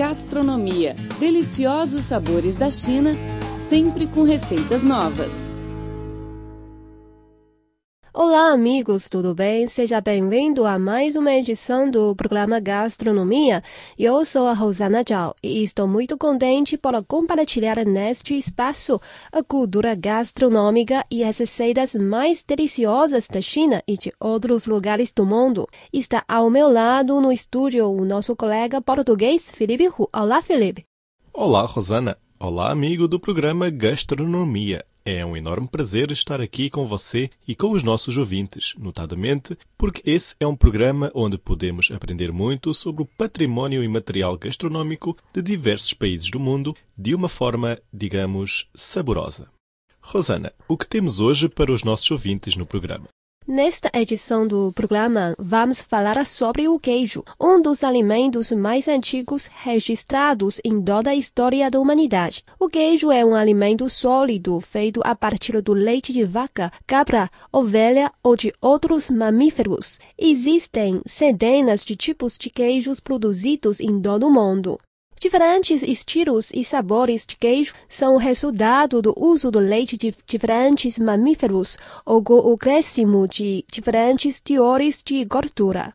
Gastronomia. Deliciosos sabores da China, sempre com receitas novas. Olá, amigos, tudo bem? Seja bem-vindo a mais uma edição do programa Gastronomia. Eu sou a Rosana Zhao e estou muito contente por compartilhar neste espaço a cultura gastronômica e as receitas mais deliciosas da China e de outros lugares do mundo. Está ao meu lado no estúdio o nosso colega português Felipe Hu. Olá, Felipe. Olá, Rosana. Olá, amigo do programa Gastronomia. É um enorme prazer estar aqui com você e com os nossos ouvintes, notadamente porque esse é um programa onde podemos aprender muito sobre o património imaterial gastronômico de diversos países do mundo de uma forma, digamos, saborosa. Rosana, o que temos hoje para os nossos ouvintes no programa? Nesta edição do programa, vamos falar sobre o queijo, um dos alimentos mais antigos registrados em toda a história da humanidade. O queijo é um alimento sólido feito a partir do leite de vaca, cabra, ovelha ou de outros mamíferos. Existem centenas de tipos de queijos produzidos em todo o mundo. Diferentes estilos e sabores de queijo são o resultado do uso do leite de diferentes mamíferos ou com o crescimento de diferentes teores de gordura.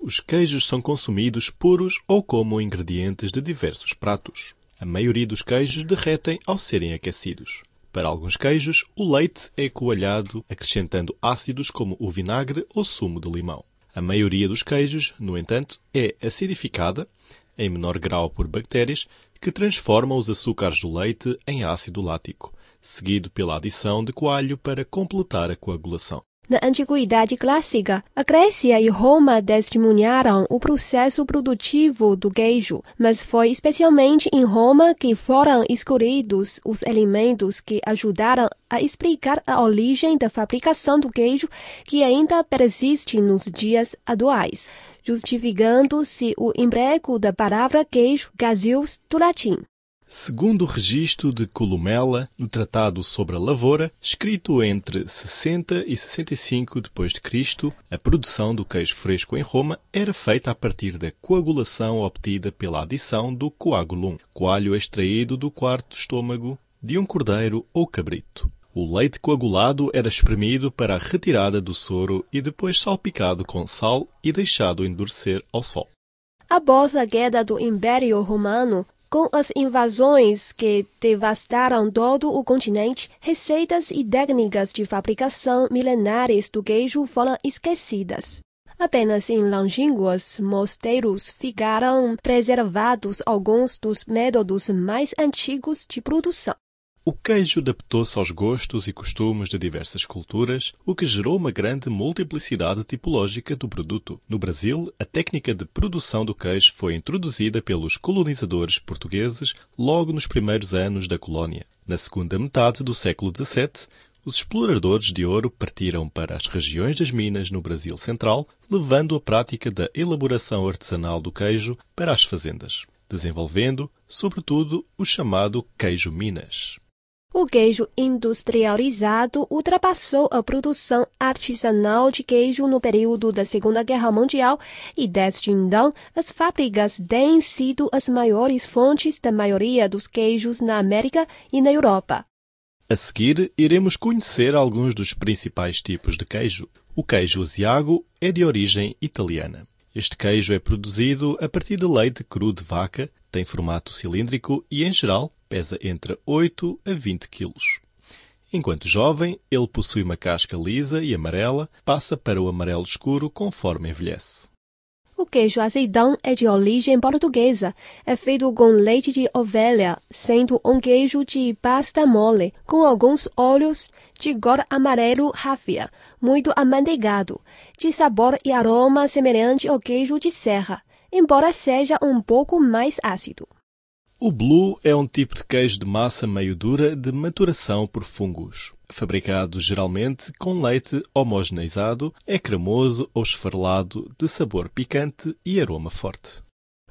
Os queijos são consumidos puros ou como ingredientes de diversos pratos. A maioria dos queijos derretem ao serem aquecidos. Para alguns queijos, o leite é coalhado acrescentando ácidos como o vinagre ou sumo de limão. A maioria dos queijos, no entanto, é acidificada, em menor grau por bactérias, que transformam os açúcares do leite em ácido lático, seguido pela adição de coalho para completar a coagulação. Na Antiguidade Clássica, a Grécia e Roma testemunharam o processo produtivo do queijo, mas foi especialmente em Roma que foram escolhidos os elementos que ajudaram a explicar a origem da fabricação do queijo que ainda persiste nos dias atuais, justificando-se o emprego da palavra queijo gaseus do latim. Segundo o registro de Columela, no Tratado sobre a Lavoura, escrito entre 60 e 65 d.C., a produção do queijo fresco em Roma era feita a partir da coagulação obtida pela adição do coagulum, coalho extraído do quarto estômago de um cordeiro ou cabrito. O leite coagulado era espremido para a retirada do soro e depois salpicado com sal e deixado endurecer ao sol. Após a queda do Império Romano, com as invasões que devastaram todo o continente, receitas e técnicas de fabricação milenares do queijo foram esquecidas. Apenas em longínquos mosteiros ficaram preservados alguns dos métodos mais antigos de produção. O queijo adaptou-se aos gostos e costumes de diversas culturas, o que gerou uma grande multiplicidade tipológica do produto. No Brasil, a técnica de produção do queijo foi introduzida pelos colonizadores portugueses logo nos primeiros anos da colônia. Na segunda metade do século XVII, os exploradores de ouro partiram para as regiões das minas no Brasil Central, levando a prática da elaboração artesanal do queijo para as fazendas, desenvolvendo, sobretudo, o chamado queijo Minas. O queijo industrializado ultrapassou a produção artesanal de queijo no período da Segunda Guerra Mundial e desde então as fábricas têm sido as maiores fontes da maioria dos queijos na América e na Europa. A seguir, iremos conhecer alguns dos principais tipos de queijo. O queijo asiago é de origem italiana. Este queijo é produzido a partir de leite cru de vaca, tem formato cilíndrico e, em geral, pesa entre 8 a 20 quilos. Enquanto jovem, ele possui uma casca lisa e amarela, passa para o amarelo escuro conforme envelhece. O queijo azeitão é de origem portuguesa. É feito com leite de ovelha, sendo um queijo de pasta mole, com alguns óleos de cor amarelo ráfia, muito amanteigado, de sabor e aroma semelhante ao queijo de serra, embora seja um pouco mais ácido. O blue é um tipo de queijo de massa meio dura de maturação por fungos. Fabricado geralmente com leite homogeneizado, é cremoso ou esfarelado, de sabor picante e aroma forte.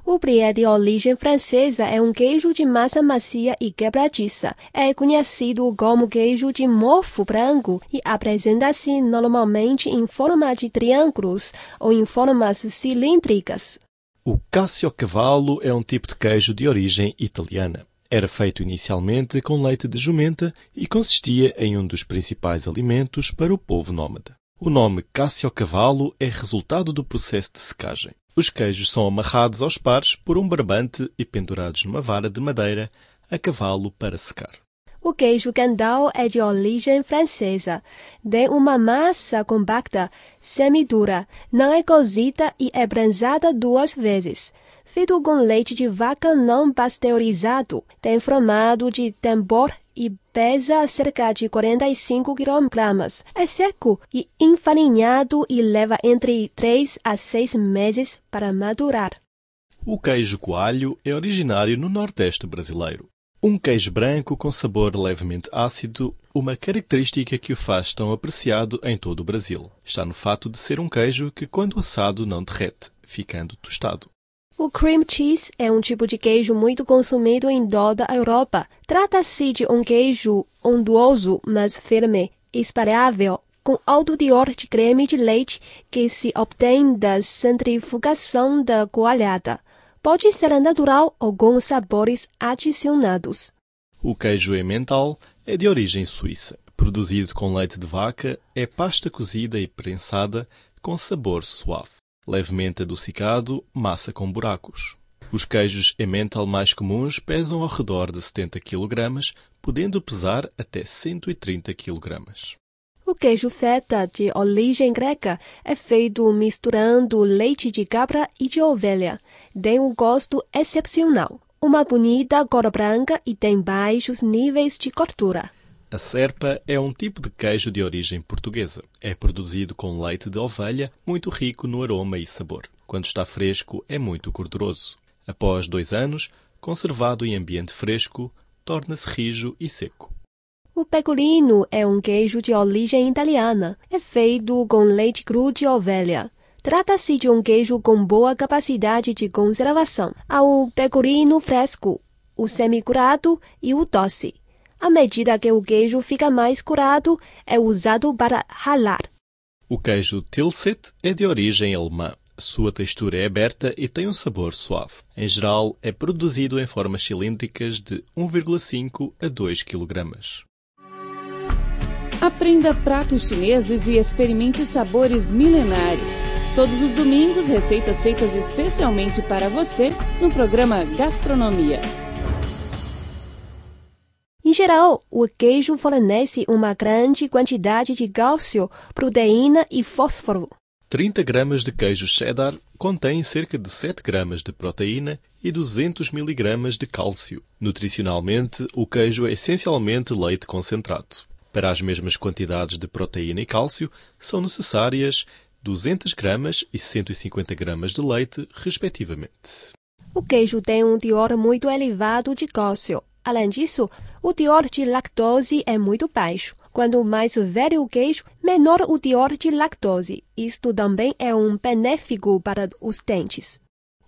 O brie de origem francesa é um queijo de massa macia e quebradiça. É conhecido como queijo de mofo branco e apresenta-se normalmente em forma de triângulos ou em formas cilíndricas. O Caciocavallo é um tipo de queijo de origem italiana. Era feito inicialmente com leite de jumenta e consistia em um dos principais alimentos para o povo nómada. O nome Caciocavallo é resultado do processo de secagem. Os queijos são amarrados aos pares por um barbante e pendurados numa vara de madeira a cavalo para secar. O queijo Gandal é de origem francesa. Tem uma massa compacta, semidura, não é cozida e é branzada duas vezes. Feito com leite de vaca não pasteurizado, tem formato de tambor e pesa cerca de 45 kg. É seco e enfarinhado e leva entre 3 a 6 meses para madurar. O queijo coalho é originário no Nordeste brasileiro. Um queijo branco com sabor levemente ácido, uma característica que o faz tão apreciado em todo o Brasil, está no fato de ser um queijo que, quando assado, não derrete, ficando tostado. O cream cheese é um tipo de queijo muito consumido em toda a Europa. Trata-se de um queijo onduoso, mas firme, espalhável, com alto teor de creme de leite que se obtém da centrifugação da coalhada. Pode ser natural ou com sabores adicionados. O queijo emmental é de origem suíça. Produzido com leite de vaca, é pasta cozida e prensada com sabor suave. Levemente adocicado, massa com buracos. Os queijos emmental mais comuns pesam ao redor de 70 kg, podendo pesar até 130 kg. O queijo feta, de origem greca, é feito misturando leite de cabra e de ovelha. Tem um gosto excepcional, uma bonita cor branca e tem baixos níveis de gordura. A serpa é um tipo de queijo de origem portuguesa. É produzido com leite de ovelha, muito rico no aroma e sabor. Quando está fresco, é muito gorduroso. Após dois anos, conservado em ambiente fresco, torna-se rijo e seco. O pecorino é um queijo de origem italiana. É feito com leite cru de ovelha. Trata-se de um queijo com boa capacidade de conservação. Há o pecorino fresco, o semi-curado e o doce. À medida que o queijo fica mais curado, é usado para ralar. O queijo Tilsit é de origem alemã. Sua textura é aberta e tem um sabor suave. Em geral, é produzido em formas cilíndricas de 1,5 a 2 kg. Aprenda pratos chineses e experimente sabores milenares. Todos os domingos, receitas feitas especialmente para você no programa Gastronomia. Em geral, o queijo fornece uma grande quantidade de cálcio, proteína e fósforo. 30 gramas de queijo cheddar contém cerca de 7 gramas de proteína e 200 miligramas de cálcio. Nutricionalmente, o queijo é essencialmente leite concentrado. Para as mesmas quantidades de proteína e cálcio, são necessárias 200 gramas e 150 gramas de leite, respectivamente. O queijo tem um teor muito elevado de cálcio. Além disso, o teor de lactose é muito baixo. Quanto mais velho o queijo, menor o teor de lactose. Isto também é um benéfico para os dentes.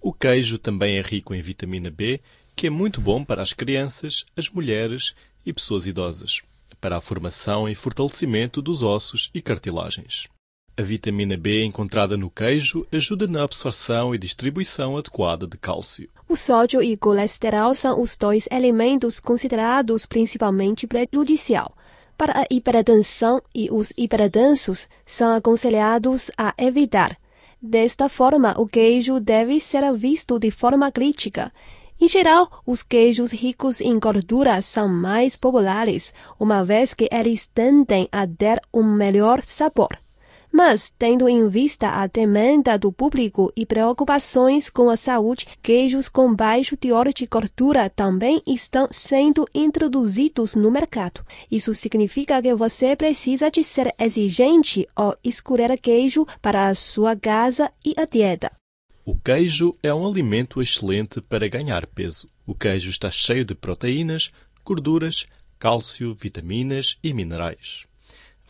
O queijo também é rico em vitamina B, que é muito bom para as crianças, as mulheres e pessoas idosas para a formação e fortalecimento dos ossos e cartilagens. A vitamina B encontrada no queijo ajuda na absorção e distribuição adequada de cálcio. O sódio e colesterol são os dois elementos considerados principalmente prejudicial para a hipertensão e os hipertensos são aconselhados a evitar. Desta forma, o queijo deve ser visto de forma crítica em geral, os queijos ricos em gordura são mais populares, uma vez que eles tendem a ter um melhor sabor. Mas, tendo em vista a demanda do público e preocupações com a saúde, queijos com baixo teor de gordura também estão sendo introduzidos no mercado. Isso significa que você precisa de ser exigente ao escolher queijo para a sua casa e a dieta. O queijo é um alimento excelente para ganhar peso. O queijo está cheio de proteínas, gorduras, cálcio, vitaminas e minerais.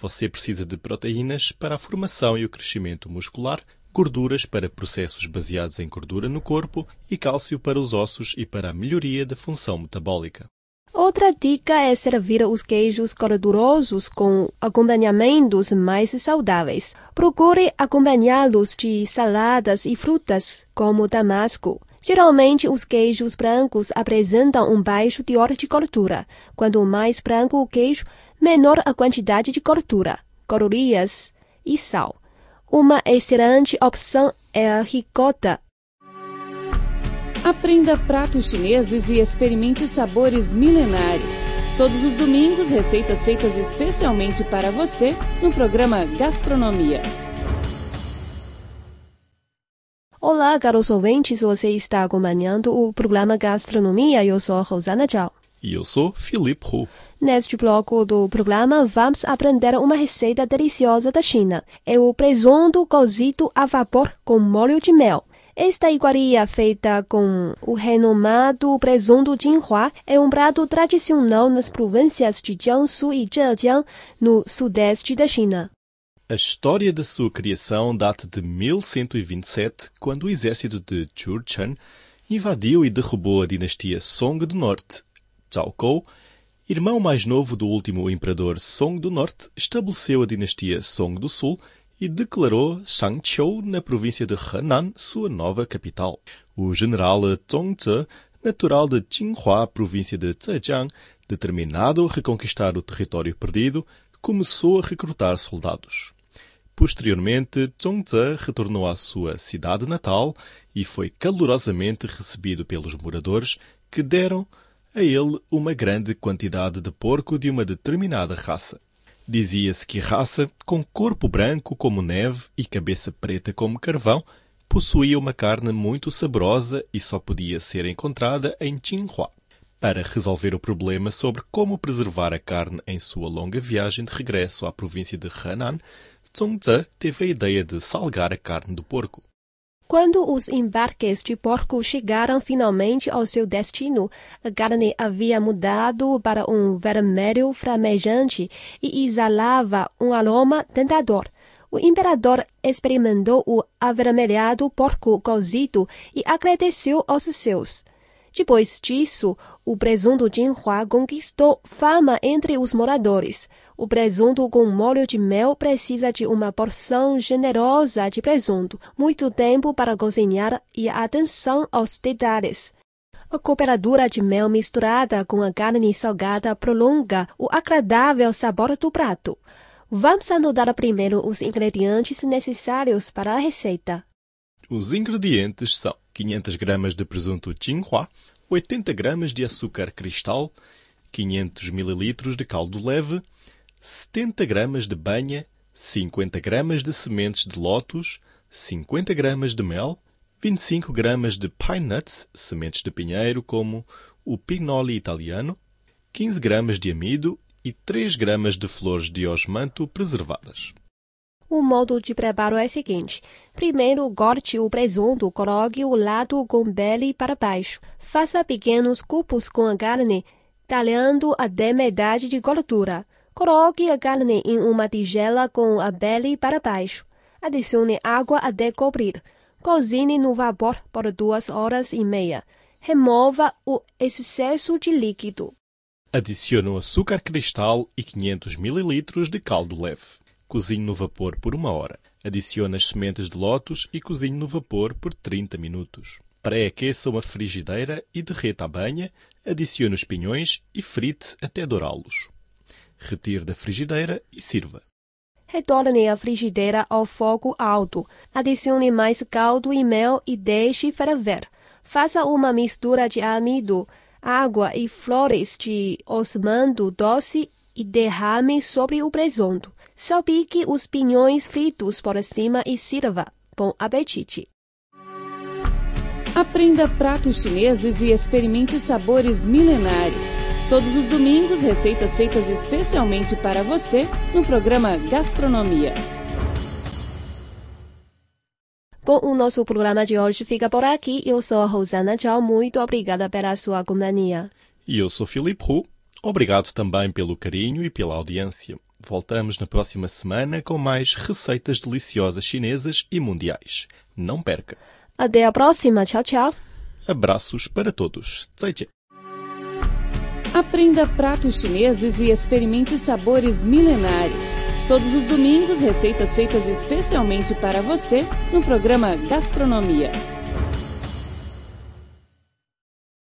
Você precisa de proteínas para a formação e o crescimento muscular, gorduras para processos baseados em gordura no corpo e cálcio para os ossos e para a melhoria da função metabólica. Outra dica é servir os queijos gordurosos com acompanhamentos mais saudáveis. Procure acompanhá-los de saladas e frutas, como damasco. Geralmente, os queijos brancos apresentam um baixo teor de gordura. Quanto mais branco o queijo, menor a quantidade de gordura, calorias e sal. Uma excelente opção é a ricota. Aprenda pratos chineses e experimente sabores milenares. Todos os domingos, receitas feitas especialmente para você no programa Gastronomia. Olá, caros ouvintes, você está acompanhando o programa Gastronomia. Eu sou Rosana Zhao. E eu sou Felipe Hu. Neste bloco do programa, vamos aprender uma receita deliciosa da China. É o presunto cozido a vapor com molho de mel. Esta iguaria feita com o renomado presunto Jinhua é um prato tradicional nas províncias de Jiangsu e Zhejiang, no sudeste da China. A história da sua criação data de 1127, quando o exército de Churchan invadiu e derrubou a dinastia Song do Norte. Kou, irmão mais novo do último imperador Song do Norte, estabeleceu a dinastia Song do Sul e declarou Shangqiu, na província de Henan, sua nova capital. O general Zhongze, natural de Jinhua, província de Zhejiang, determinado a reconquistar o território perdido, começou a recrutar soldados. Posteriormente, Zhongze retornou à sua cidade natal e foi calorosamente recebido pelos moradores que deram a ele uma grande quantidade de porco de uma determinada raça. Dizia-se que raça, com corpo branco como neve e cabeça preta como carvão, possuía uma carne muito saborosa e só podia ser encontrada em Jinhua. Para resolver o problema sobre como preservar a carne em sua longa viagem de regresso à província de Henan, Zhongze teve a ideia de salgar a carne do porco. Quando os embarques de porco chegaram finalmente ao seu destino, a carne havia mudado para um vermelho flamejante e exalava um aroma tentador. O imperador experimentou o avermelhado porco cozido e agradeceu aos seus. Depois disso, o presunto Jinhua conquistou fama entre os moradores. O presunto com molho de mel precisa de uma porção generosa de presunto, muito tempo para cozinhar e atenção aos detalhes. A cooperadura de mel misturada com a carne salgada prolonga o agradável sabor do prato. Vamos anotar primeiro os ingredientes necessários para a receita. Os ingredientes são 500 gramas de presunto Jinhua, 80 gramas de açúcar cristal, 500 ml de caldo leve, 70 gramas de banha, 50 gramas de sementes de lótus, 50 gramas de mel, 25 gramas de pine nuts, sementes de pinheiro como o pinoli italiano, 15 gramas de amido e 3 gramas de flores de osmanto preservadas. O modo de preparo é o seguinte: primeiro corte o presunto, coloque o lado com pele para baixo. Faça pequenos cubos com a carne, talhando até metade de gordura. Coloque a carne em uma tigela com a pele para baixo. Adicione água até cobrir. Cozinhe no vapor por duas horas e meia. Remova o excesso de líquido. Adicione o açúcar cristal e 500 ml de caldo leve. Cozinhe no vapor por uma hora. Adicione as sementes de lótus e cozinhe no vapor por 30 minutos. Pré-aqueça uma frigideira e derreta a banha, adicione os pinhões e frite até dourá-los. Retire da frigideira e sirva. Retorne a frigideira ao fogo alto. Adicione mais caldo e mel e deixe ferver. Faça uma mistura de amido, água e flores de osmando doce e derrame sobre o presunto. Salpique os pinhões fritos por cima e sirva. Bom apetite! Aprenda pratos chineses e experimente sabores milenares. Todos os domingos, receitas feitas especialmente para você no programa Gastronomia. Bom, o nosso programa de hoje fica por aqui. Eu sou a Rosana Tchau. Muito obrigada pela sua companhia. E eu sou Filipe Hu. Obrigado também pelo carinho e pela audiência. Voltamos na próxima semana com mais receitas deliciosas chinesas e mundiais. Não perca! Até a próxima. Tchau, tchau. Abraços para todos. 再见. Aprenda pratos chineses e experimente sabores milenares. Todos os domingos, receitas feitas especialmente para você no programa Gastronomia.